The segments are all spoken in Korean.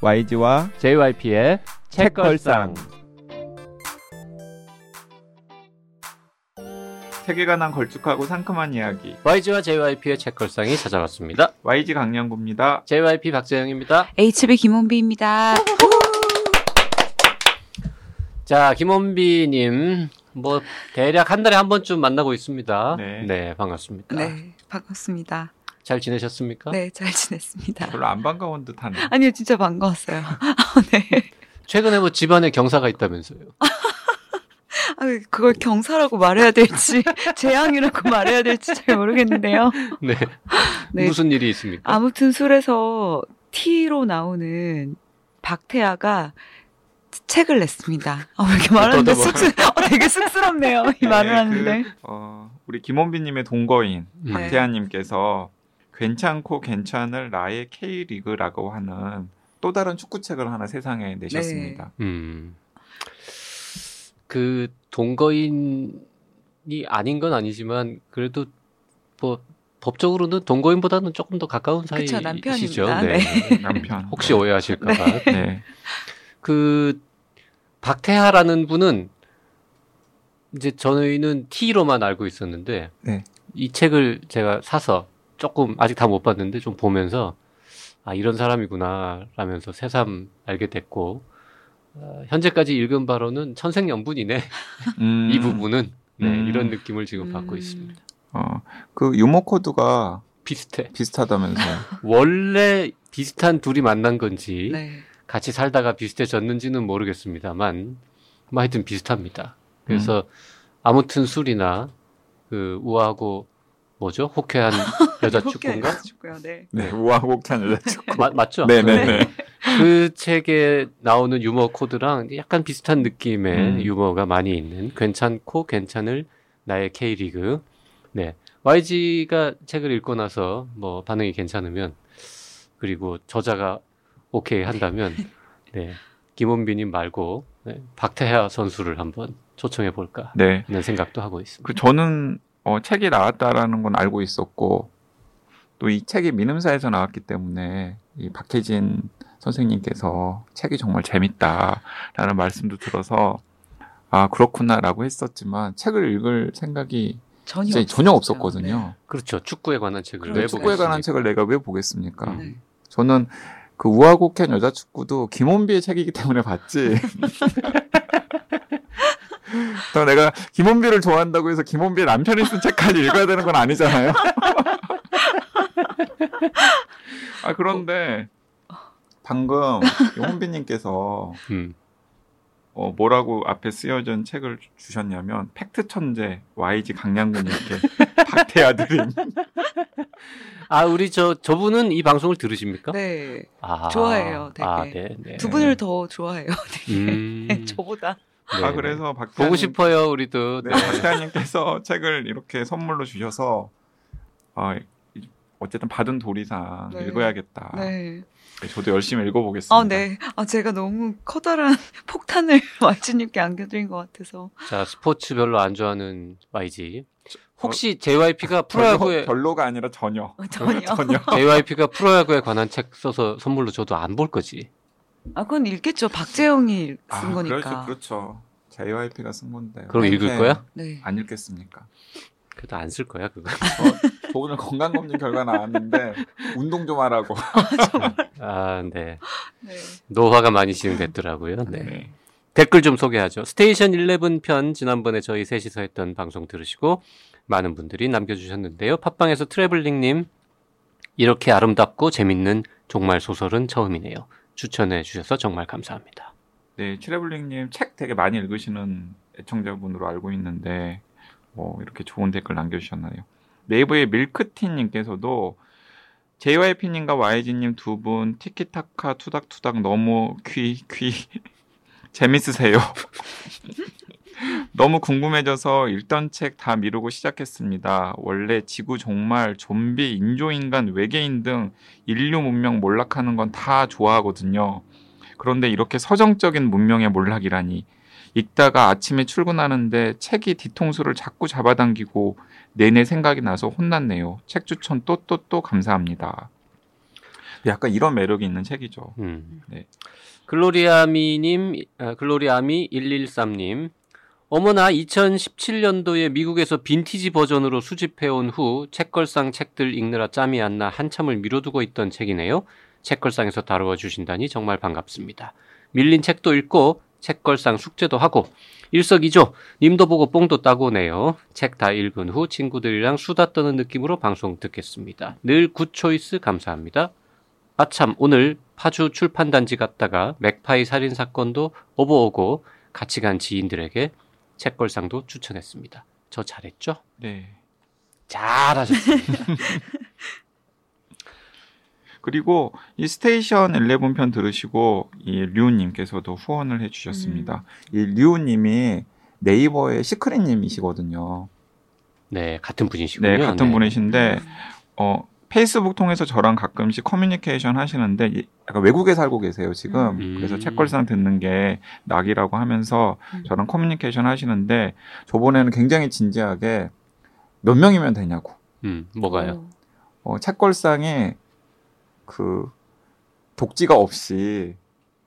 YG와 JYP의 책걸상. 세계관한 걸쭉하고 상큼한 이야기 YG와 JYP의 책걸상이 찾아왔습니다. YG 강량구입니다. JYP 박재영입니다. HB 김원비입니다. 자, 김원비님, 뭐, 대략 한 달에 한 번쯤 만나고 있습니다. 네. 반갑습니다. 네, 반갑습니다. 잘 지내셨습니까? 네, 잘 지냈습니다. 별로 안 반가운 듯하네. 아니요, 진짜 반가웠어요. 아, 네. 최근에 뭐 집안에 경사가 있다면서요. 아, 그걸 경사라고 말해야 될지, 재앙이라고 말해야 될지 잘 모르겠는데요. 네. 네. 무슨 일이 있습니까? 아무튼 술에서 T로 나오는 박태아가 책을 냈습니다. 아, 왜 이렇게 말하는데 쑥스, 어, 되게 쑥스럽네요. 이 말을 네, 하는데. 그, 어, 우리 김원빈님의 동거인 음. 박태환님께서 괜찮고 괜찮을 나의 K리그라고 하는 또 다른 축구책을 하나 세상에 내셨습니다. 음. 그 동거인이 아닌 건 아니지만 그래도 뭐 법적으로는 동거인보다는 조금 더 가까운 그쵸, 사이시죠. 남편입니다. 네. 남편. 혹시 오해하실까봐. 네. 그 박태하라는 분은 이제 저희는 T로만 알고 있었는데 네. 이 책을 제가 사서 조금 아직 다 못 봤는데 좀 보면서 아 이런 사람이구나 라면서 새삼 알게 됐고 어, 현재까지 읽은 바로는 천생연분이네 음, 이 부분은 네, 음. 이런 느낌을 지금 받고 음. 있습니다. 어, 그 유머 코드가 비슷해. 비슷하다면서요. 원래 비슷한 둘이 만난 건지 네. 같이 살다가 비슷해졌는지는 모르겠습니다만 뭐 하여튼 비슷합니다. 그래서 아무튼 술이나 그 우아하고 뭐죠? 호쾌한 여자 축구인가? 축구요, 네. 네, 우아곡찬 여자 축구. 마- 맞죠? 네네 네. 그 책에 나오는 유머 코드랑 약간 비슷한 느낌의 음. 유머가 많이 있는 괜찮고 괜찮을 나의 K리그. 네. YG가 책을 읽고 나서 뭐 반응이 괜찮으면 그리고 저자가 오케이 한다면 네. 김원빈님 말고 네. 박태하 선수를 한번 초청해 볼까 네. 하는 생각도 하고 있습니다. 그 저는 어, 책이 나왔다라는 건 알고 있었고 또 이 책이 민음사에서 나왔기 때문에 이 박혜진 선생님께서 책이 정말 재밌다라는 말씀도 들어서 아 그렇구나라고 했었지만 책을 읽을 생각이 전혀. 전혀 없었거든요. 그렇죠. 축구에 관한 책을 그렇죠. 왜 축구에 관한 보겠습니까? 책을 내가 왜 보겠습니까? 음. 네. 저는 그 우아곡한 여자 축구도 김원비의 책이기 때문에 봤지. 또 내가 김원비를 좋아한다고 해서 김원비의 남편이 쓴 책까지 읽어야 되는 건 아니잖아요. 아 그런데 방금 홍비님께서 음. 어, 뭐라고 앞에 쓰여진 책을 주- 주셨냐면 팩트 천재 YG 강량군님께 박태아 드림. 아, 우리 저 저분은 이 방송을 들으십니까? 네. 아, 좋아해요, 되게. 아, 네, 네. 두 분을 더 좋아해요. 되게. 음. 저보다. 네, 아 네. 그래서 박태아 보고 싶어요, 우리도. 네, 네. 박태환님께서 책을 이렇게 선물로 주셔서 어, 이- 어쨌든 받은 도리상 네. 읽어야겠다. 네. 네, 저도 열심히 읽어보겠습니다. 아, 네. 아, 제가 너무 커다란 폭탄을 와이즈님께 안겨드린 것 같아서. 자, 스포츠 별로 안 좋아하는 YG. 어, 혹시 JYP가 별로, 프로야구에 별로 가 아니라 전혀. 어, 전혀. 전혀. JYP가 프로야구에 관한 책 써서 선물로 줘도 안 볼 거지. 아, 그건 읽겠죠. 박재영이 쓴 아, 거니까. 그렇죠, 그렇죠. JYP가 쓴 건데. 그럼 왜 읽을 거야? 네. 안 읽겠습니까? 그래도 안 쓸 거야, 그거. 저, 저 오늘 건강검진 결과 나왔는데 운동 좀 하라고. 아, 네. 네. 노화가 많이 진행됐더라고요. 네. 네. 댓글 좀 소개하죠. 스테이션 11 편 지난번에 저희 셋이서 했던 방송 들으시고 많은 분들이 남겨주셨는데요. 팟빵에서 트래블링님 이렇게 아름답고 재밌는 종말 소설은 처음이네요. 추천해 주셔서 정말 감사합니다. 네, 트래블링님 책 되게 많이 읽으시는 애청자분으로 알고 있는데 뭐 이렇게 좋은 댓글 남겨주셨나요? 네이버의 밀크티님께서도 JYP님과 YG님 두 분 티키타카 투닥투닥 너무 귀, 귀 재밌으세요. 너무 궁금해져서 읽던 책 다 미루고 시작했습니다. 원래 지구 종말, 좀비, 인조인간, 외계인 등 인류 문명 몰락하는 건 다 좋아하거든요. 그런데 이렇게 서정적인 문명의 몰락이라니. 읽다가 아침에 출근하는데 책이 뒤통수를 자꾸 잡아당기고 내내 생각이 나서 혼났네요. 책 추천 또 또 또 감사합니다. 약간 이런 매력이 있는 책이죠. 음. 네. 글로리아미님, 아, 글로리아미 113님. 어머나 2017년도에 미국에서 빈티지 버전으로 수집해온 후 책걸상 책들 읽느라 짬이 안 나 한참을 미뤄두고 있던 책이네요. 책걸상에서 다루어 주신다니 정말 반갑습니다. 밀린 책도 읽고 책걸상 숙제도 하고 일석이조 님도 보고 뽕도 따고네요. 책 다 읽은 후 친구들이랑 수다 떠는 느낌으로 방송 듣겠습니다. 늘 good choice 감사합니다. 아참 오늘 파주 출판단지 갔다가 맥파이 살인 사건도 업어오고 같이 간 지인들에게 책걸상도 추천했습니다. 저 잘했죠? 네. 잘하셨습니다. 그리고 이 스테이션 11편 들으시고 이 류님께서도 후원을 해주셨습니다. 이 류님이 네이버의 시크릿님이시거든요. 네, 같은 분이시군요. 네, 같은 네. 분이신데 어 페이스북 통해서 저랑 가끔씩 커뮤니케이션 하시는데 이- 약간 외국에 살고 계세요 지금. 음. 그래서 책걸상 듣는 게 낙이라고 하면서 음. 저랑 커뮤니케이션 하시는데 저번에는 굉장히 진지하게 몇 명이면 되냐고. 음, 뭐가요? 어, 어, 책걸상에 그 독지가 없이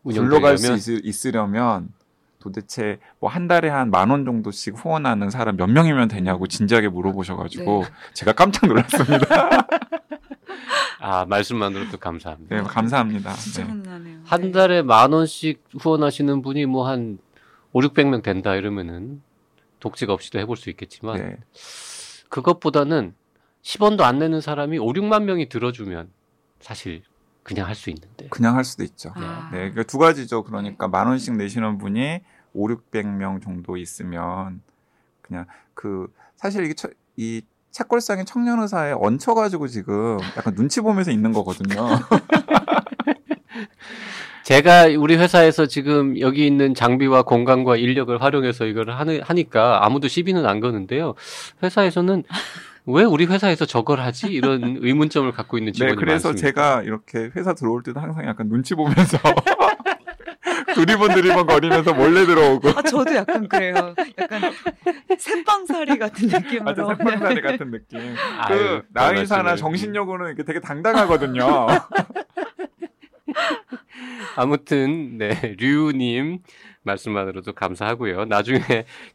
굴러갈 수 있, 으려면 도대체 뭐 한 달에 한 만 원 정도씩 후원하는 사람 몇 명이면 되냐고 진지하게 물어보셔가지고 네. 제가 깜짝 놀랐습니다. 아 말씀만으로도 감사합니다. 네, 감사합니다. 진짜 네. 훈훈하네요. 한 네. 달에 만 원씩 후원하시는 분이 뭐 한 5, 600명 된다 이러면은 독지가 없이도 해볼 수 있겠지만 네. 그것보다는 10원도 안 내는 사람이 5, 6만 명이 들어주면 사실 그냥 할 수 있는데. 그냥 할 수도 있죠. 아. 네, 그러니까 두 가지죠. 그러니까 만 원씩 내시는 분이 5, 600명 정도 있으면 그냥 그 사실 이게 처, 이 책걸상의 청년의사에 얹혀가지고 지금 약간 눈치 보면서 있는 거거든요. 제가 우리 회사에서 지금 여기 있는 장비와 공간과 인력을 활용해서 이걸 하니까 아무도 시비는 안 거는데요. 회사에서는 왜 우리 회사에서 저걸 하지? 이런 의문점을 갖고 있는 네, 직원이 그래서 많습니다. 제가 이렇게 회사 들어올 때도 항상 약간 눈치 보면서 두리번 두리번 거리면서 몰래 들어오고 아, 저도 약간 그래요. 약간 새빵살이 같은 느낌으로. 아주 생방사리 같은 느낌. 아유, 그 나의사나 말씀을. 정신력으로는 이렇게 되게 당당하거든요. 아무튼 네 류님 말씀만으로도 감사하고요. 나중에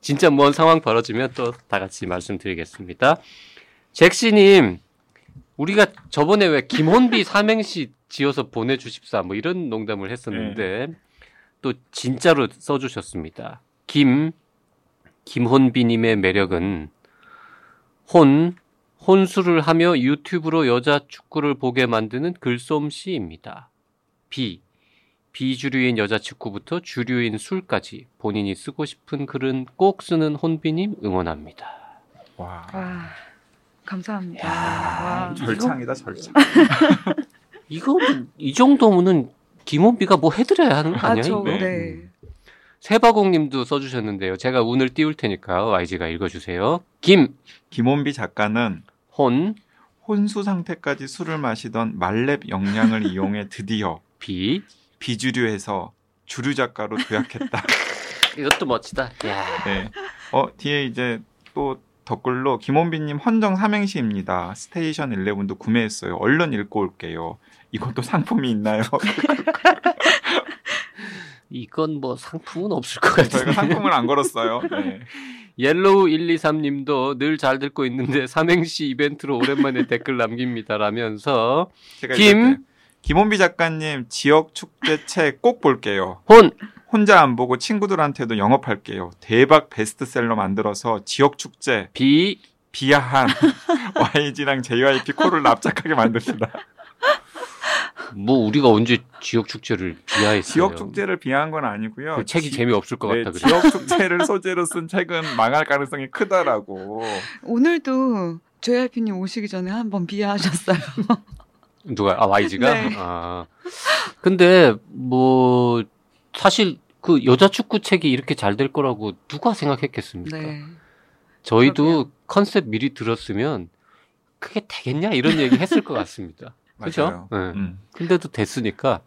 진짜 뭔 상황 벌어지면 또 다 같이 말씀드리겠습니다. 잭시님 우리가 저번에 왜 김혼비 삼행시 지어서 보내주십사 뭐 이런 농담을 했었는데 또 진짜로 써주셨습니다. 김 김혼비님의 매력은 혼 혼술을 하며 유튜브로 여자 축구를 보게 만드는 글솜씨입니다. 비 비주류인 여자 축구부터 주류인 술까지 본인이 쓰고 싶은 글은 꼭 쓰는 혼비님 응원합니다. 와, 와, 감사합니다. 야, 와, 절창이다 절창. 이거 이 정도면은 김혼비가 뭐 해드려야 하는 거 아, 아니야? 저, 이거? 네. 세바공님도 써주셨는데요. 제가 운을 띄울 테니까 YG가 읽어주세요. 김, 김원비 작가는 혼, 혼수 상태까지 술을 마시던 만렙 역량을 이용해 드디어 비. 비주류에서 주류 작가로 도약했다. 이것도 멋지다. 야. 네. 어 뒤에 이제 또 댓글로 김원비님 헌정 삼행시입니다. 스테이션 11도 구매했어요. 얼른 읽고 올게요. 이것도 상품이 있나요? 이건 뭐 상품은 없을 것 같은데. 저희가 상품을 안 걸었어요. 네. 옐로우 123님도 늘 잘 듣고 있는데 삼행시 이벤트로 오랜만에 댓글 남깁니다. 라면서 제가 김. 김원비 작가님 지역 축제 책 꼭 볼게요. 혼, 혼자 안 보고 친구들한테도 영업할게요. 대박 베스트셀러 만들어서 지역 축제 비, 비하한 YG랑 JYP 코를 납작하게 만듭시다. 뭐 우리가 언제 지역 축제를 비하했어요. 지역 축제를 비하한 건 아니고요. 그 책이 지- 재미없을 것 네, 같다 그래. 지역 축제를 소재로 쓴 책은 망할 가능성이 크다라고. 오늘도 JYP님 오시기 전에 한번 비하하셨어요. 누가 아 YG가 네. 아 근데 뭐 사실 그 여자 축구 책이 이렇게 잘 될 거라고 누가 생각했겠습니까? 네. 저희도 그러게요. 컨셉 미리 들었으면 그게 되겠냐 이런 얘기 했을 것 같습니다. 그죠? 맞아요. 네. 음. 근데도 됐으니까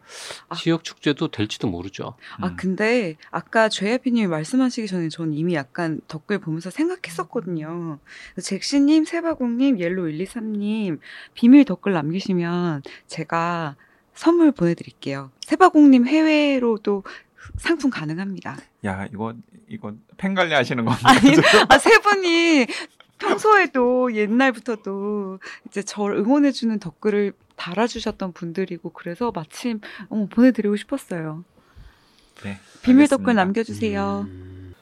아. 지역 축제도 될지도 모르죠. 아, 음. 근데 아까 JYP님이 말씀하시기 전에 저는 이미 약간 댓글 보면서 생각했었거든요. 잭시님, 세바공님, 옐로 123님 비밀 댓글 남기시면 제가 선물 보내드릴게요. 세바공님 해외로도 상품 가능합니다. 야 이거 이거 팬 관리 하시는 건가요? 아니, 아, 세 분이 평소에도 옛날부터도 이제 저를 응원해주는 댓글을 달아주셨던 분들이고 그래서 마침 어, 보내드리고 싶었어요. 네, 비밀. 댓글 남겨주세요. 음.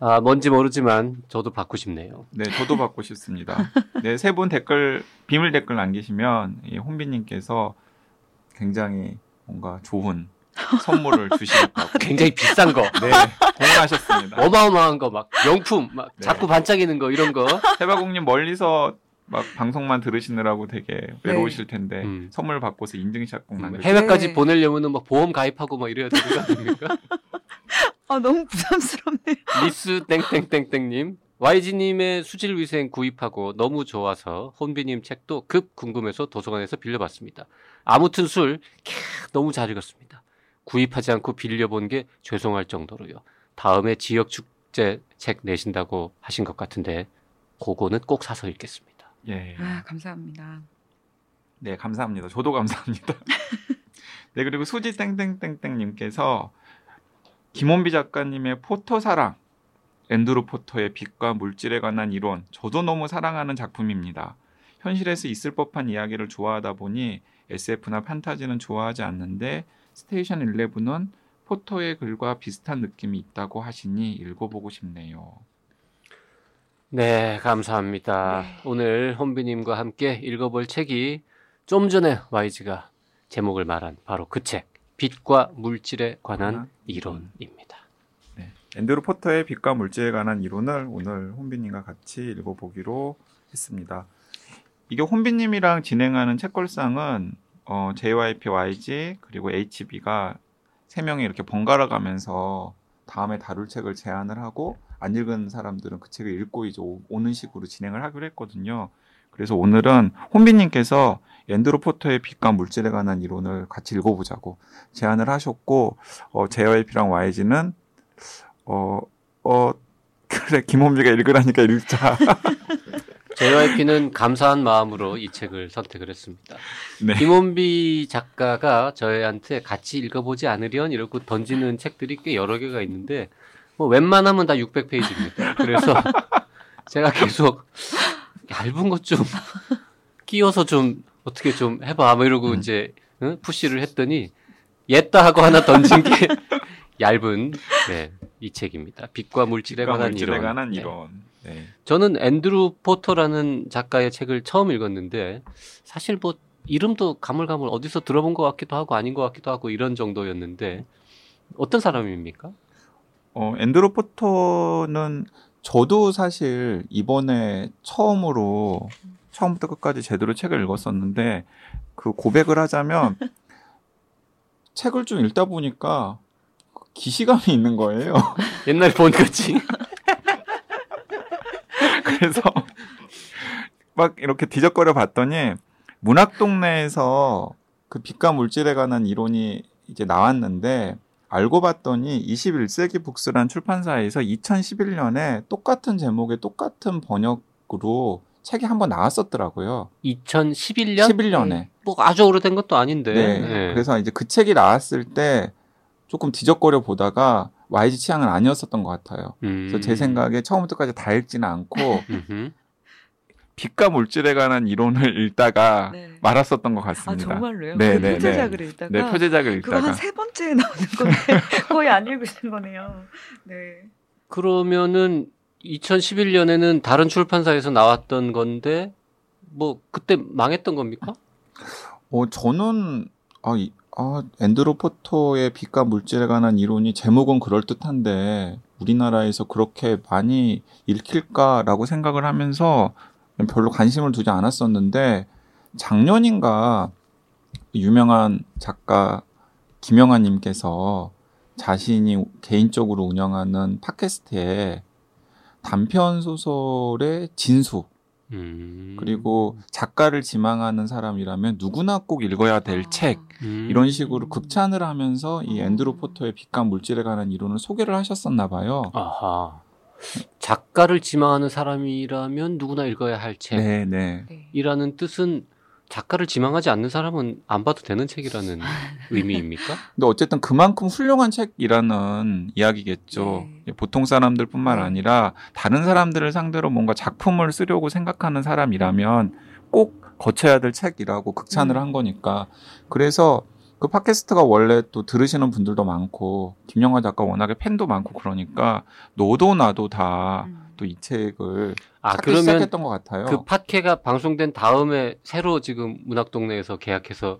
아 뭔지 모르지만 저도 받고 싶네요. 네, 저도 받고 싶습니다. 네, 세 분 댓글 비밀 댓글 남기시면 이 혼비님께서 굉장히 뭔가 좋은 선물을 주시겠다고. 굉장히 비싼 거, 네, 공언하셨습니다. 어마어마한 거 막 명품, 막 네. 자꾸 반짝이는 거 이런 거. 해바공님 멀리서 막 방송만 들으시느라고 되게 외로우실 텐데 음. 선물 받고서 인증샷 꼭 남겨. 해외까지 네. 보내려면은 막 보험 가입하고 막 이래야 되는 거 아닙니까? 아 너무 부담스럽네요. 리스 땡땡땡땡님 YG님의 수질위생 구입하고 너무 좋아서 혼비님 책도 급 궁금해서 도서관에서 빌려봤습니다. 아무튼 술 캬, 너무 잘 읽었습니다. 구입하지 않고 빌려본 게 죄송할 정도로요. 다음에 지역 축제 책 내신다고 하신 것 같은데 그거는 꼭 사서 읽겠습니다. 예. 아 감사합니다. 네, 감사합니다. 저도 감사합니다. 네, 그리고 수지 땡땡땡땡 님께서 김원비 작가님의 포토 사랑, 앤드루 포터의 빛과 물질에 관한 이론, 저도 너무 사랑하는 작품입니다. 현실에서 있을 법한 이야기를 좋아하다 보니 SF나 판타지는 좋아하지 않는데 스테이션 11은 포터의 글과 비슷한 느낌이 있다고 하시니 읽어보고 싶네요. 네, 감사합니다. 네. 오늘 혼비님과 함께 읽어볼 책이 좀 전에 YG가 제목을 말한 바로 그 책, 빛과 물질에 관한 관한 이론입니다. 네, 앤드루 포터의 빛과 물질에 관한 이론을 오늘 혼비님과 같이 읽어보기로 했습니다. 이게 혼비님이랑 진행하는 책걸상은 어, JYP, YG 그리고 HB가 세 명이 이렇게 번갈아 가면서 다음에 다룰 책을 제안을 하고 안 읽은 사람들은 그 책을 읽고 이제 오- 오는 식으로 진행을 하기로 했거든요. 그래서 오늘은 혼비님께서 앤드루 포터의 빛과 물질에 관한 이론을 같이 읽어보자고 제안을 하셨고 어, JYP랑 YG는 어, 어, 그래, 김원비가 읽으라니까 읽자. JYP는 감사한 마음으로 이 책을 선택을 했습니다. 네. 김원비 작가가 저희한테 같이 읽어보지 않으련 이러고 던지는 책들이 꽤 여러 개가 있는데 뭐 웬만하면 다 600페이지입니다. 그래서 제가 계속 얇은 것 좀 끼워서 좀 어떻게 좀 해봐 뭐 이러고 음. 이제 응? 푸시를 했더니 옛다 하고 하나 던진 게 얇은 네, 이 책입니다. 빛과 물질에 빛과 관한 물질에 이론. 관한 네. 이론. 네. 저는 앤드루 포터라는 작가의 책을 처음 읽었는데 사실 뭐 이름도 가물가물 어디서 들어본 것 같기도 하고 아닌 것 같기도 하고 이런 정도였는데 어떤 사람입니까? 어, 앤드루 포터는 저도 사실 이번에 처음으로 처음부터 끝까지 제대로 책을 읽었었는데 그 고백을 하자면 책을 좀 읽다 보니까 기시감이 있는 거예요. 옛날에 본 거지. 그래서 막 이렇게 뒤적거려 봤더니 문학 동네에서 그 빛과 물질에 관한 이론이 이제 나왔는데 알고 봤더니 21세기 북스란 출판사에서 2011년에 똑같은 제목의 똑같은 번역으로 책이 한 번 나왔었더라고요. 2011년? 11년에. 뭐 아주 오래된 것도 아닌데. 네. 네. 그래서 이제 그 책이 나왔을 때 조금 뒤적거려 보다가 YG 취향은 아니었었던 것 같아요. 음. 그래서 제 생각에 처음부터까지 다 읽지는 않고. 빛과 물질에 관한 이론을 읽다가 네. 말았었던 것아 같습니다. 정말로요? 네, 그 네, 표제작을 읽다가 네, 표제작을 그거 읽다가 한세 번째 나오는 건데 거의 안 읽으신 거네요. 네. 그러면은 2011년에는 다른 출판사에서 나왔던 건데 뭐 그때 망했던 겁니까? 어, 저는 아, 이, 아 앤드로 포터의 빛과 물질에 관한 이론이 제목은 그럴 듯한데 우리나라에서 그렇게 많이 읽힐까라고 생각을 하면서 별로 관심을 두지 않았었는데 작년인가 유명한 작가 김영아님께서 자신이 개인적으로 운영하는 팟캐스트에 단편 소설의 진수 음. 그리고 작가를 지망하는 사람이라면 누구나 꼭 읽어야 될 아. 책 음. 이런 식으로 극찬을 하면서 이 앤드루 포터의 빛과 물질에 관한 이론을 소개를 하셨었나 봐요. 아하. 작가를 지망하는 사람이라면 누구나 읽어야 할 네, 네. 네. 책이라는 뜻은 작가를 지망하지 않는 사람은 안 봐도 되는 책이라는 의미입니까? 근데 어쨌든 그만큼 훌륭한 책이라는 이야기겠죠. 네. 보통 사람들뿐만 네. 아니라 다른 사람들을 상대로 뭔가 작품을 쓰려고 생각하는 사람이라면 꼭 거쳐야 될 책이라고 극찬을 음. 한 거니까. 그래서 그 팟캐스트가 원래 또 들으시는 분들도 많고 김영하 작가 워낙에 팬도 많고 그러니까 너도 나도 다 음. 또이 책을 아 찾기 그러면 시작했던 것 같아요. 그 팟캐가 방송된 다음에 새로 지금 문학동네에서 계약해서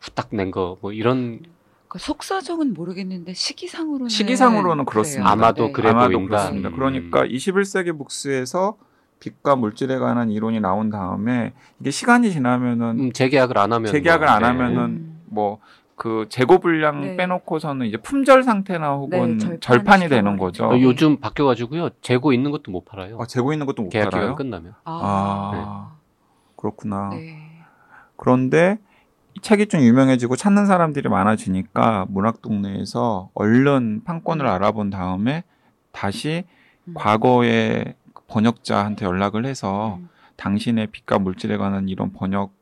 후딱 낸 거 뭐 이런 그 속사정은 모르겠는데 시기상으로는 시기상으로는 그렇습니다. 아마도 그래 아마도 보인다. 그렇습니다. 음. 그러니까 21세기 북스에서 빛과 물질에 관한 이론이 나온 다음에 이게 시간이 지나면은 음, 재계약을 안 하면 재계약을 뭐, 안 네. 하면은 음. 뭐 그 재고 분량 네. 빼놓고서는 이제 품절 상태나 혹은 네, 절판이 절판 이 되는. 거죠. 어, 요즘 바뀌어가지고요 재고 있는 것도 못 팔아요. 아, 재고 있는 것도 못 계약 팔아요. 기간 끝나면. 아, 그렇구나. 네. 그런데 이 책이 좀 유명해지고 찾는 사람들이 많아지니까 문학 동네에서 얼른 판권을 음. 알아본 다음에 다시 음. 과거의 번역자한테 연락을 해서 음. 당신의 빛과 물질에 관한 이런 번역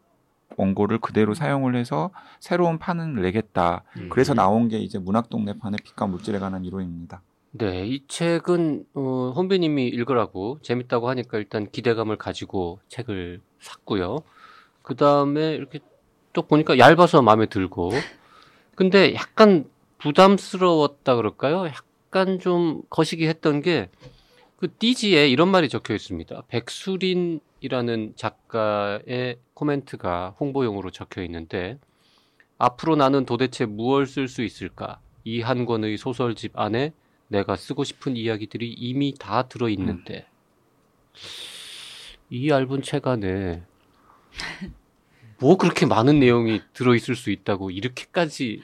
원고를 그대로 사용을 해서 새로운 판을 내겠다. 음. 그래서 나온 게 이제 문학동네판의 빛과 물질에 관한 이론입니다. 네, 이 책은 어, 혼비님이 읽으라고 재밌다고 하니까 일단 기대감을 가지고 책을 샀고요. 그 다음에 이렇게 또 보니까 얇아서 마음에 들고, 근데 약간 부담스러웠다 그럴까요? 약간 좀 거시기 했던 게 그 띠지에 이런 말이 적혀 있습니다. 백수린 이라는 작가의 코멘트가 홍보용으로 적혀 있는데 앞으로 나는 도대체 무엇을 쓸 수 있을까? 이 한 권의 소설집 안에 내가 쓰고 싶은 이야기들이 이미 다 들어 있는데 이 얇은 책 안에 뭐 그렇게 많은 내용이 들어 있을 수 있다고 이렇게까지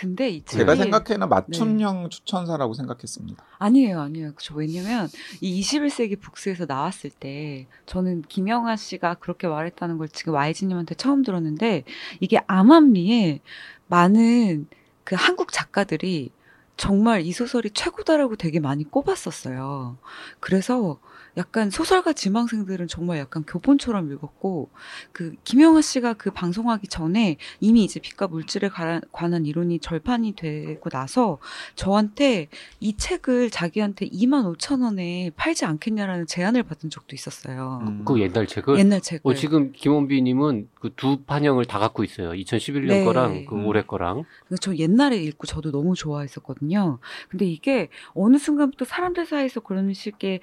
근데 이 책이 제가 생각에는 맞춤형 추천사라고 생각했습니다. 아니에요, 아니에요. 저 왜냐면 이 21세기 북스에서 나왔을 때 저는 김영하 씨가 그렇게 말했다는 걸 지금 YG님한테 처음 들었는데 이게 암암리에 많은 그 한국 작가들이 정말 이 소설이 최고다라고 되게 많이 꼽았었어요. 그래서 약간 소설가 지망생들은 정말 약간 교본처럼 읽었고 그 김영하 씨가 그 방송하기 전에 이미 이제 빛과 물질에 관한, 이론이 절판이 되고 나서 저한테 이 책을 자기한테 2만 5천 원에 팔지 않겠냐라는 제안을 받은 적도 있었어요. 음. 그 옛날 책을 옛날 책을. 어, 지금 김원비님은 그 두 판형을 다 갖고 있어요. 2011년 네. 거랑 그 음. 올해 거랑. 저 옛날에 읽고 저도 너무 좋아했었거든요. 근데 이게 어느 순간부터 사람들 사이에서 그런 식의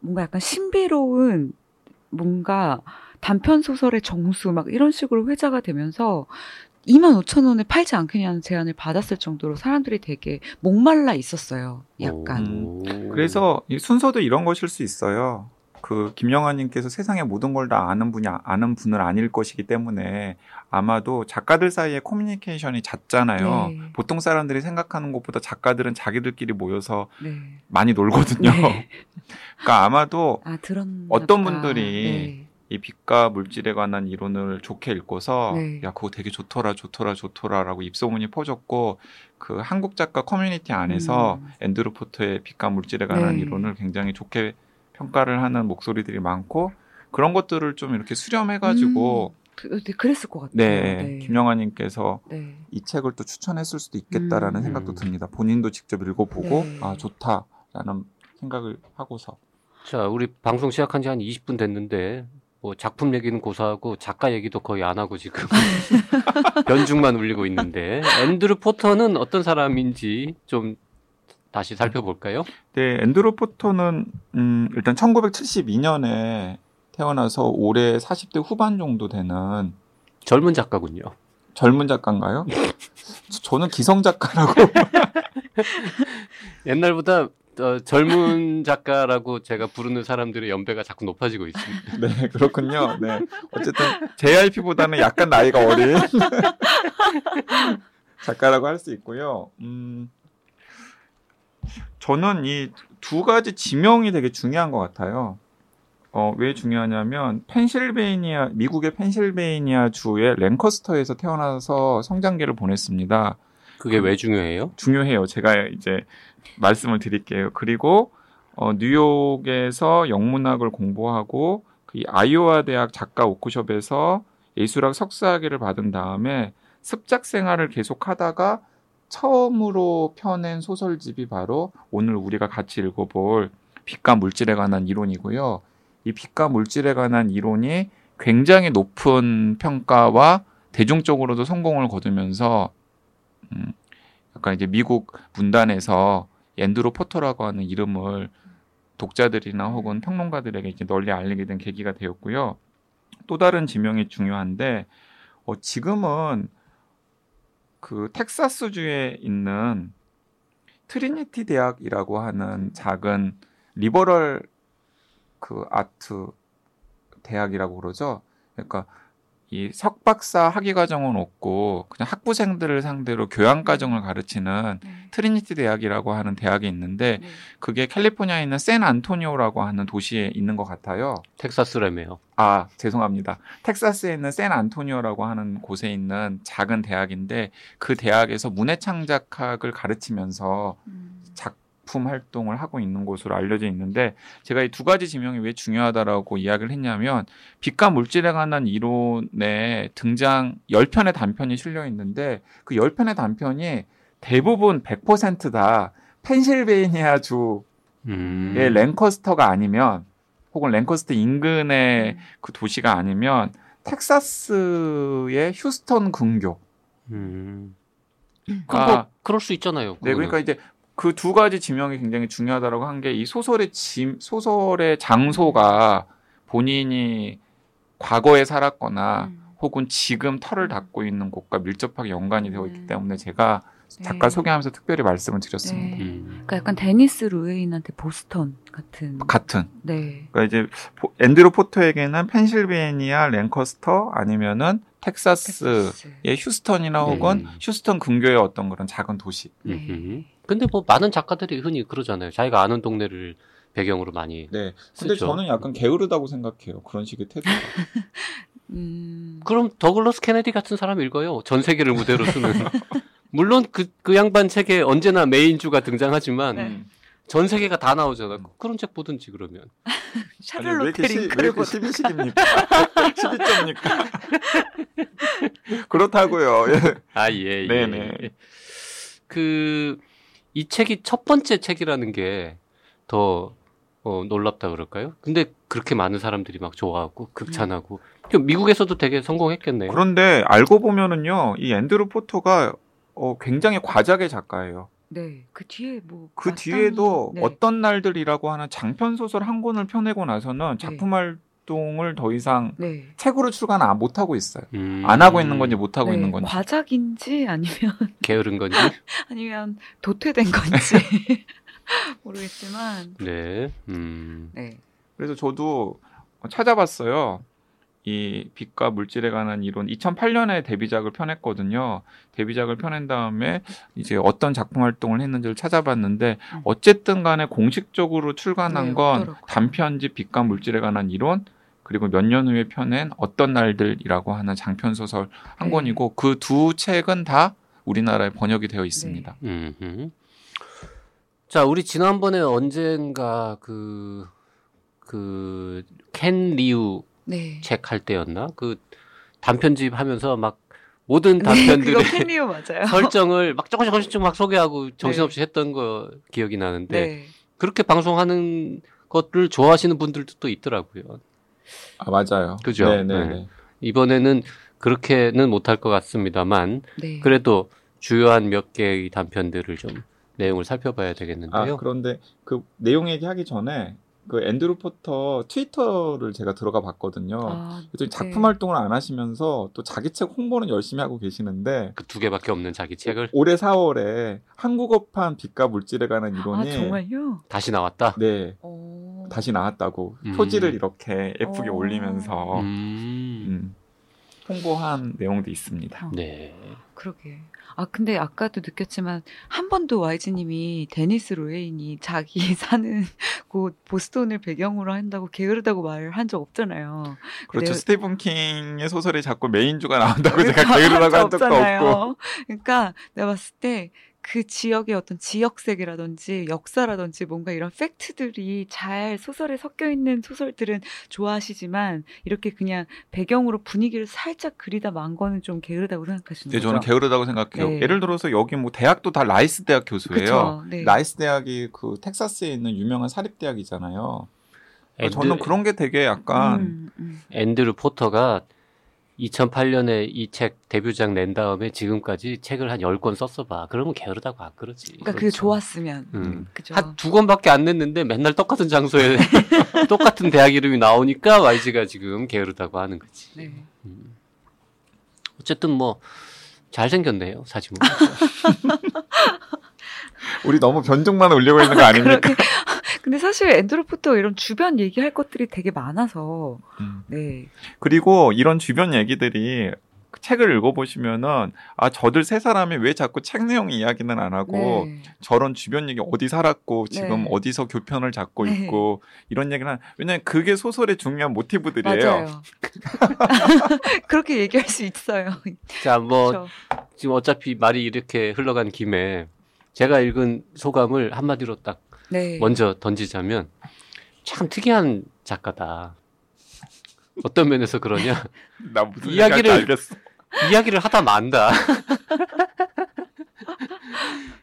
뭔가 약간 신비로운 뭔가 단편 소설의 정수 막 이런 식으로 회자가 되면서 2만 5천 원에 팔지 않겠냐는 제안을 받았을 정도로 사람들이 되게 목말라 있었어요. 약간. 오. 그래서 이 순서도 이런 것일 수 있어요. 그 김영하님께서 세상의 모든 걸 다 아는 분이 아는 분을 아닐 것이기 때문에 아마도 작가들 사이에 커뮤니케이션이 잦잖아요. 네. 보통 사람들이 생각하는 것보다 작가들은 자기들끼리 모여서 네. 많이 놀거든요. 네. 그러니까 아마도 아, 어떤. 분들이 이 빛과 물질에 관한 이론을 좋게 읽고서 네. 야 그거 되게 좋더라 좋더라 좋더라라고 입소문이 퍼졌고 그 한국 작가 커뮤니티 안에서 음. 앤드루 포터의 빛과 물질에 관한 네. 이론을 굉장히 좋게 평가를 하는 목소리들이 많고 그런 것들을 좀 이렇게 수렴해가지고 그, 네, 그랬을 것 같아요. 네, 김영하님께서 네. 이 책을 또 추천했을 수도 있겠다라는 음. 생각도 듭니다. 본인도 직접 읽어보고 네. 아 좋다라는 생각을 하고서 자, 우리 방송 시작한 지 한 20분 됐는데 뭐 작품 얘기는 고사하고 작가 얘기도 거의 안 하고 지금 연중만 울리고 있는데 앤드루 포터는 어떤 사람인지 좀 다시 살펴볼까요? 네, 앤드루 포터는 음, 일단 1972년에 태어나서 올해 40대 후반 정도 되는 젊은 작가군요. 젊은 작가인가요? 저는 기성 작가라고. 옛날보다 어, 젊은 작가라고 제가 부르는 사람들의 연배가 자꾸 높아지고 있습니다. 네, 그렇군요. 네. 어쨌든 JRP보다는 약간 나이가 어린 작가라고 할 수 있고요. 음, 저는 이 두 가지 지명이 되게 중요한 것 같아요. 어, 왜 중요하냐면 펜실베이니아 미국의 펜실베이니아 주의 랭커스터에서 태어나서 성장기를 보냈습니다. 그게 왜 중요해요? 중요해요. 제가 이제 말씀을 드릴게요. 그리고 어, 뉴욕에서 영문학을 공부하고 그 아이오와 대학 작가 워크숍에서 예술학 석사학위를 받은 다음에 습작 생활을 계속하다가 처음으로 펴낸 소설집이 바로 오늘 우리가 같이 읽어볼 빛과 물질에 관한 이론이고요. 이 빛과 물질에 관한 이론이 굉장히 높은 평가와 대중적으로도 성공을 거두면서 음, 약간 이제 미국 문단에서 앤드루 포터라고 하는 이름을 독자들이나 혹은 평론가들에게 이제 널리 알리게 된 계기가 되었고요. 또 다른 지명이 중요한데 어, 지금은 그 텍사스주에 있는 트리니티 대학이라고 하는 작은 liberal 그 아트 대학이라고 그러죠. 그러니까 이 석박사 학위 과정은 없고 그냥 학부생들을 상대로 교양 과정을 가르치는 네. 트리니티 대학이라고 하는 대학이 있는데 네. 그게 캘리포니아에 있는 샌 안토니오라고 하는 도시에 있는 것 같아요. 텍사스라며요. 아, 죄송합니다. 텍사스에 있는 샌 안토니오라고 하는 곳에 있는 작은 대학인데 그 대학에서 문예 창작학을 가르치면서 음. 작품 활동을 하고 있는 곳으로 알려져 있는데 제가 이 두 가지 지명이 왜 중요하다라고 이야기를 했냐면 빛과 물질에 관한 이론에 등장 10편의 단편이 실려 있는데 그 10편의 단편이 대부분 100%다 펜실베이니아 주의 음. 랭커스터가 아니면 혹은 랭커스터 인근의 그 도시가 아니면 텍사스의 휴스턴 근교. 음. 아. 그 뭐, 그럴 수 있잖아요. 네, 그거는. 그러니까 이제 그 두 가지 지명이 굉장히 중요하다라고 한 게 이 소설의 지, 소설의 장소가 본인이 과거에 살았거나 음. 혹은 지금 터를 닦고 있는 곳과 밀접하게 연관이 되어 있기 음. 때문에 제가 작가 네. 소개하면서 특별히 말씀을 드렸습니다. 네. 음. 그러니까 약간 데니스 루헤인한테 보스턴 같은. 같은. 네. 그러니까 이제 포- 앤드루 포터에게는 펜실베니아 랭커스터 아니면은 텍사스의 텍사스. 휴스턴이나 혹은 네. 휴스턴 근교의 어떤 그런 작은 도시. 네. 음. 근데 뭐 많은 작가들이 흔히 그러잖아요. 자기가 아는 동네를 배경으로 많이. 네. 근데 쓰죠. 저는 약간 게으르다고 생각해요. 그런 식의 태도가. 음. 그럼 더글러스 케네디 같은 사람 읽어요. 전 세계를 무대로 쓰는. 물론 그, 그 양반 책에 언제나 메인주가 등장하지만 네. 음. 전 세계가 다 나오잖아. 그런 책 보든지 그러면. 샤를로테 링크를 보다. 12식입니까? 12점입니까? 그렇다고요. 예. 아, 예, 예. 네네. 예. 그, 이 책이 첫 번째 책이라는 게 더, 어, 놀랍다 그럴까요? 근데 그렇게 많은 사람들이 막 좋아하고, 극찬하고. 그 미국에서도 되게 성공했겠네요. 그런데 알고 보면은요, 이 앤드루 포터가 어, 굉장히 과작의 작가예요. 네. 그 뒤에 뭐. 그 마땅히- 뒤에도 네. 어떤 날들이라고 하는 장편 소설 한 권을 펴내고 나서는 작품 활 동을 더 이상 네. 책으로 출간 안- 못 하고 있어요. 음. 안 하고 있는 건지 못 하고 네, 있는 건지. 과작인지 아니면 게으른 건지. 아니면 도태된 건지 모르겠지만 네. 음. 네. 그래서 저도 찾아봤어요. 이 빛과 물질에 관한 이론 2008년에 데뷔작을 펴냈거든요. 데뷔작을 펴낸 다음에 이제 어떤 작품 활동을 했는지를 찾아봤는데 음. 어쨌든 간에 공식적으로 출간한 네, 건 없더라고요. 단편집 빛과 물질에 관한 이론 그리고 몇 년 후에 펴낸 어떤 날들이라고 하는 장편 소설 한 네. 권이고 그 두 책은 다 우리나라에 번역이 되어 있습니다. 음. 자, 우리 지난번에 언젠가 그, 그, 켄 리우 네. 책할 때였나? 그 단편집 하면서 막 모든 네, 단편들의 맞아요. 설정을 막 조금씩 조금씩 막 소개하고 정신없이 했던 거 기억이 나는데 네. 그렇게 방송하는 것을 좋아하시는 분들도 또 있더라고요. 아 맞아요. 그죠? 네네네. 네. 이번에는 그렇게는 못할 것 같습니다만 네. 그래도 주요한 몇 개의 단편들을 좀 내용을 살펴봐야 아 되겠는데요. 그런데 그 내용 얘기하기 전에 그 앤드루 포터 트위터를 제가 들어가 봤거든요. 아, 그랬더니 작품 네. 활동을 안 하시면서 또 자기 책 홍보는 열심히 하고 계시는데 그 두 개밖에 없는 자기 책을 올해 4월에 한국어판 빛과 물질에 관한 아 이론이 정말요? 다시 나왔다. 네 오. 다시 나왔다고 음. 표지를 이렇게 예쁘게 어. 올리면서 음. 음, 홍보한 내용도 있습니다. 어, 네. 그러게. 아 근데 아까도 느꼈지만 한 번도 YG님이 데니스 루헤인이 자기 사는 곳 보스턴을 배경으로 한다고 게으르다고 말을 한적 없잖아요. 그렇죠. 네. 스테븐 킹의 소설에 자꾸 메인주가 나온다고 그러니까 제가 게으르다고 한 적도. 없고. 그러니까 내가 봤을 때 그 지역의 어떤 지역색이라든지 역사라든지 뭔가 이런 팩트들이 잘 소설에 섞여 있는 소설들은 좋아하시지만 이렇게 그냥 배경으로 분위기를 살짝 그리다 만 거는 좀 게으르다고 생각하시는 네, 거죠? 저는 게으르다고 생각해요. 네. 예를 들어서 여기 뭐 대학도 다 라이스 대학 교수예요. 네. 라이스 대학이 그 텍사스에 있는 유명한 사립 대학이잖아요. 앤드- 저는 그런 게 되게 약간 음, 음. 앤드루 포터가 2008년에 이 책 데뷔작 낸 다음에 지금까지 책을 한 10권 썼어 봐. 그러면 게으르다고 안 그러지. 그러니까 그게 좋았으면 음. 그죠? 한 두 권밖에 안 냈는데 맨날 똑같은 장소에 똑같은 대학 이름이 나오니까 YG가 지금 게으르다고 하는 거지. 네. 음. 어쨌든 뭐 잘생겼네요, 사진은. 우리 너무 변종만 올리고 있는 거 아닙니까? 그렇게. 근데 사실 포터 이런 주변 얘기할 것들이 되게 많아서 음. 네. 그리고 이런 주변 얘기들이 그 책을 읽어보시면은 아 저들 세 사람이 왜 자꾸 책 내용 이야기는 안 하고 네. 저런 주변 얘기 어디 살았고 지금 네. 어디서 교편을 잡고 네. 있고 이런 얘기는 한- 왜냐면 그게 소설의 중요한 모티브들이에요. 맞아요. 그렇게 얘기할 수 있어요. 자, 뭐 그렇죠. 지금 어차피 말이 이렇게 흘러간 김에 제가 읽은 소감을 한마디로 딱 네. 먼저 던지자면 참 특이한 작가다. 어떤 면에서 그러냐? 나 무슨 이야기를- 알겠어. 이야기를 하다 만다.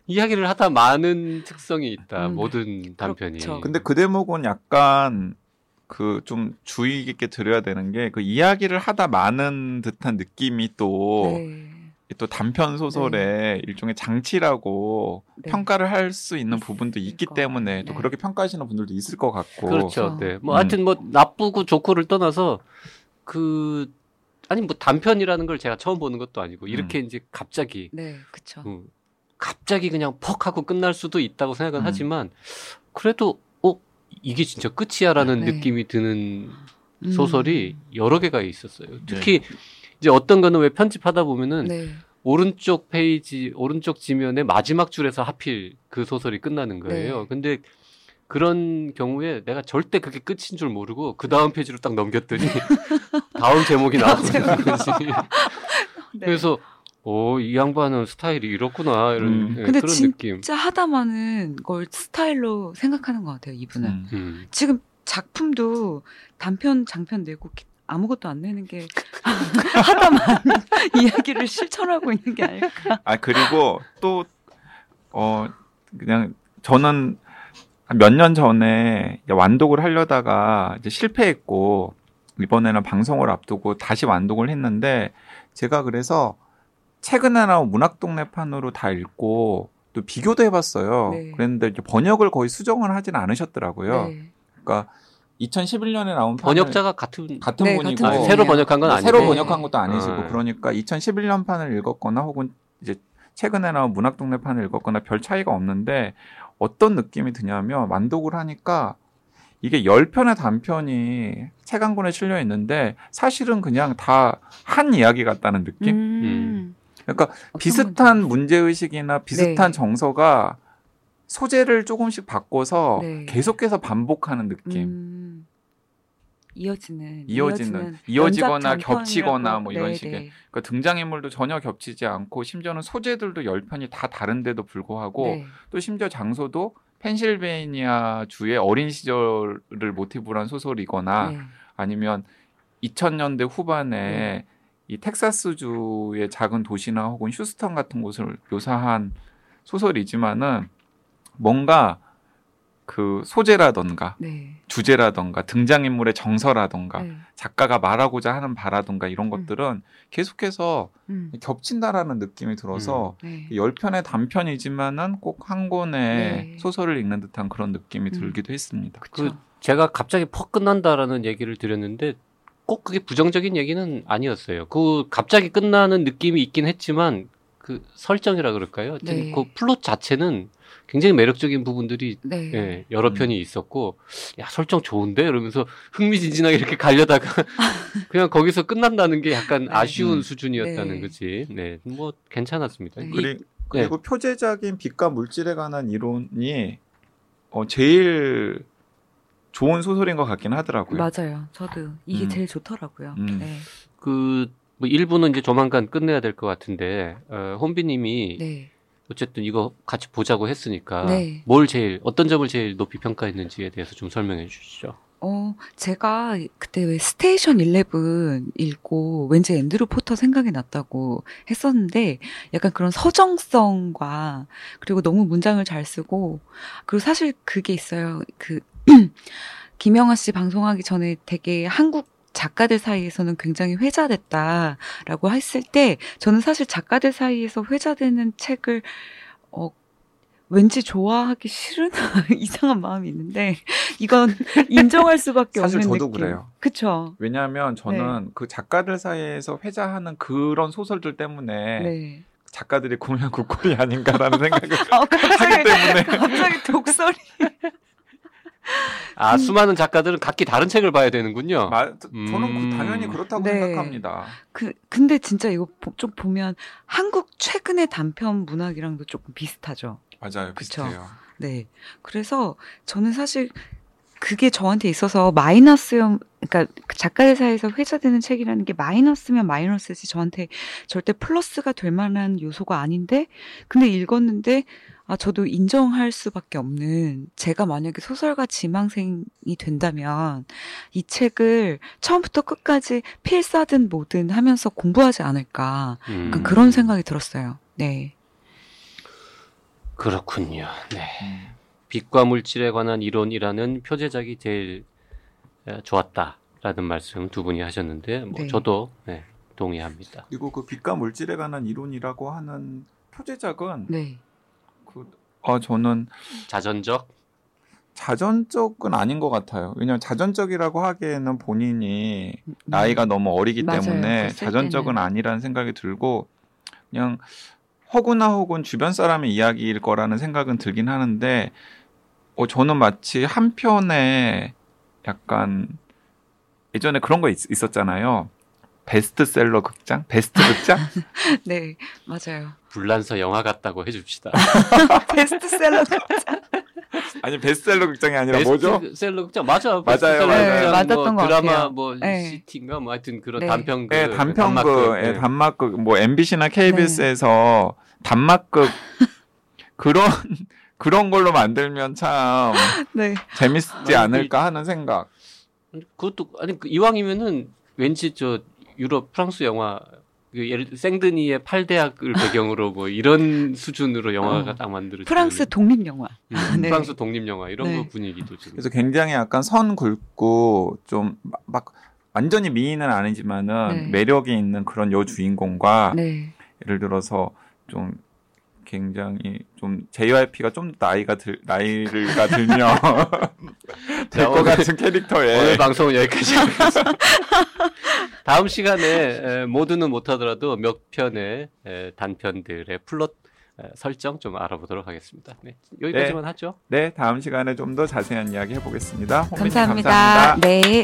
이야기를 하다 많은 특성이 있다. 음, 모든 단편이. 그렇죠. 근데 그 대목은 약간 그 좀 주의 깊게 들어야 되는 게 그 이야기를 하다 많은 듯한 느낌이 또 네. 또 단편 소설의 일종의 장치라고 네. 평가를 할 수 있는 부분도 있기 거. 때문에 또 네. 그렇게 평가하시는 분들도 있을 것 같고 그렇죠. 그렇죠. 네. 뭐 음. 하여튼 뭐 나쁘고 좋고를 떠나서 그 아니 뭐 단편이라는 걸 제가 처음 보는 것도 아니고 이렇게 이제 갑자기 네, 그쵸. 음, 갑자기 그냥 퍽 하고 끝날 수도 있다고 생각은 음. 하지만 그래도 어 이게 진짜 끝이야라는 네. 느낌이 드는 음. 소설이 여러 개가 있었어요. 특히 이제 어떤 거는 왜 편집하다 보면은 네. 오른쪽 페이지, 오른쪽 지면의 마지막 줄에서 하필 그 소설이 끝나는 거예요. 네. 근데 그런 경우에 내가 절대 그게 끝인 줄 모르고 그 다음 페이지로 딱 넘겼더니 다음 제목이 나오는 거지. 네. 그래서 오, 이 양반은 스타일이 이렇구나 이런 음. 예, 근데 그런 진- 느낌. 진짜 하다마는 걸 스타일로 생각하는 것 같아요, 이분은. 음. 음. 지금 작품도 단편, 장편 내고 기- 아무것도 안 내는 게 하다만 이야기를 실천하고 있는 게 아닐까. 아 그리고 또 어 그냥 저는 몇 년 전에 완독을 하려다가 이제 실패했고 이번에는 방송을 앞두고 다시 완독을 했는데 제가 그래서 최근에 나온 문학 동네판으로 다 읽고 또 비교도 해봤어요. 네. 그랬는데 번역을 거의 수정을 하진 않으셨더라고요. 네. 그러니까 2011년에 나온 번역자가 같은 같은 네, 분이고 같은 아. 새로 번역한 건뭐 아니고 새로 번역한 것도 아니시고 어. 그러니까 2011년 판을 읽었거나 혹은 이제 최근에 나온 문학 동네 판을 읽었거나 별 차이가 없는데 어떤 느낌이 드냐면 만독을 하니까 이게 10편의 단편이 책 한 권에 실려 있는데 사실은 그냥 다 한 이야기 같다는 느낌? 음. 그러니까 어떤 비슷한. 문제의식이나 비슷한 네. 정서가 소재를 조금씩 바꿔서 네. 계속해서 반복하는 느낌. 음. 이어지는 이어지는, 이어지거나 겹치거나. 뭐 이런 네, 식의. 네. 그러니까 등장인물도 전혀 겹치지 않고 심지어는 소재들도 열 편이 다 다른데도 불구하고 네. 또 심지어 장소도 펜실베이니아 주의 어린 시절을 모티브로 한 소설이거나 네. 아니면 2000년대 후반에 이 텍사스주의 작은 도시나 혹은 휴스턴 같은 곳을 묘사한 소설이지만은 뭔가 그 소재라던가 네. 주제라던가 등장인물의 정서라던가 네. 작가가 말하고자 하는 바라던가 이런 음. 것들은 계속해서 음. 겹친다라는 느낌이 들어서 네. 열 편의 단편이지만은 꼭 한 권의 네. 소설을 읽는 듯한 그런 느낌이 음. 들기도 했습니다. 그쵸. 제가 갑자기 퍽 끝난다라는 얘기를 드렸는데 꼭 그게 부정적인 얘기는 아니었어요. 그 갑자기 끝나는 느낌이 있긴 했지만 그 설정이라 그럴까요? 네. 그 플롯 자체는 굉장히 매력적인 부분들이 네. 예, 여러 음. 편이 있었고 야 설정 좋은데 이러면서 흥미진진하게 이렇게 가려다가 그냥 거기서 끝난다는 게 약간 네. 아쉬운 음. 수준이었다는 네. 거지. 네, 뭐 괜찮았습니다. 네. 이- 그리, 그리 고 표제작인 빛과 물질에 관한 이론이 어, 제일 좋은 소설인 것 같긴 하더라고요. 맞아요. 저도 이게 음. 제일 좋더라고요. 음. 네. 그, 뭐 일부는 이제 조만간 끝내야 될 것 같은데, 어, 혼비님이 네. 어쨌든 이거 같이 보자고 했으니까 네. 뭘 제일 어떤 점을 제일 높이 평가했는지에 대해서 좀 설명해 주시죠. 어, 제가 그때 왜 Station 11 읽고 왠지 앤드루 포터 생각이 났다고 했었는데 약간 그런 서정성과 그리고 너무 문장을 잘 쓰고 그리고 사실 그게 있어요. 그 김영하 씨 방송하기 전에 되게 한국 작가들 사이에서는 굉장히 회자됐다라고 했을 때 저는 사실 작가들 사이에서 회자되는 책을 어 왠지 좋아하기 싫은 이상한 마음이 있는데 이건 인정할 수밖에 사실 없는 저도 느낌. 그래요. 그쵸? 왜냐하면 저는 그 작가들 사이에서 회자하는 그런 소설들 때문에 네. 작가들이 구면 굿꼴이 아닌가라는 생각을 아, 하기 갑자기 때문에 갑자기 독설이. 아 음. 수많은 작가들은 각기 다른 책을 봐야 되는군요. 마- 저는 음. 그 당연히 그렇다고 네. 생각합니다. 그 근데 진짜 이거 보- 좀 보면 한국 최근의 단편 문학이랑도 조금 비슷하죠. 맞아요, 그쵸. 비슷해요. 네. 그래서 저는 사실 그게 저한테 있어서 마이너스면 그러니까 그 작가들 사이에서 회자되는 책이라는 게 마이너스면 마이너스지 저한테 절대 플러스가 될 만한 요소가 아닌데 근데 읽었는데 아 저도 인정할 수밖에 없는 제가 만약에 소설가 지망생이 된다면 이 책을 처음부터 끝까지 필사든 뭐든 하면서 공부하지 않을까 음. 그런 생각이 들었어요. 네. 그렇군요. 네. 음. 빛과 물질에 관한 이론이라는 표제작이 제일 에, 좋았다라는 말씀 두 분이 하셨는데 뭐 네. 저도 네, 동의합니다. 그리고 그 빛과 물질에 관한 이론이라고 하는 표제작은 네. 그, 어, 저는 자전적 자전적은 아닌 것 같아요. 왜냐하면 자전적이라고 하기에는 본인이 음, 나이가 너무 어리기 맞아요. 때문에 자전적은 때는. 아니라는 생각이 들고 그냥 허구나 혹은 주변 사람의 이야기일 거라는 생각은 들긴 하는데 어, 저는 마치 한편에 약간 예전에 그런 거 있, 있었잖아요. 베스트셀러 극장? 베스트 극장? 네, 맞아요. 불란서 영화 같다고 해줍시다. 베스트셀러 아니 베스트셀러 극장이 아니라 뭐죠? 베스트셀러 극장 맞아. 맞아요, 맞아요. 극장, 네, 맞았던 뭐 것 드라마 같아요. 뭐 네. 시티인가 뭐 하여튼 그런 네. 단편극, 네, 단편극, 단막극, 예, 네. 단막극, 뭐 MBC나 KBS에서 단막극 그런 그런 걸로 만들면 참 네. 재밌지 아니, 않을까 하는 생각. 그것도 아니 그 이왕이면은 왠지 저 유럽 프랑스 영화 그 예를 생드니의 팔대학을 배경으로 뭐 이런 수준으로 영화가 어. 딱 만들어지는 프랑스 독립 영화. 음, 네. 프랑스 독립 영화 이런 네. 거 분위기도 지금 그래서 굉장히 약간 선 굵고 좀 막 완전히 미인은 아니지만은 네. 매력이 있는 그런 여 주인공과 네. 예를 들어서 좀 굉장히 좀 JYP가 좀 나이가 들 나이가 들면 될 것 같은 캐릭터에 오늘 방송은 여기까지 하겠습니다. 다음 시간에 에, 모두는 못하더라도 몇 편의 에, 단편들의 플롯 에, 설정 좀 알아보도록 하겠습니다. 네, 여기까지만 하죠. 네 다음 시간에 좀 더 자세한 이야기 해보겠습니다. 감사합니다. 감사합니다. 네.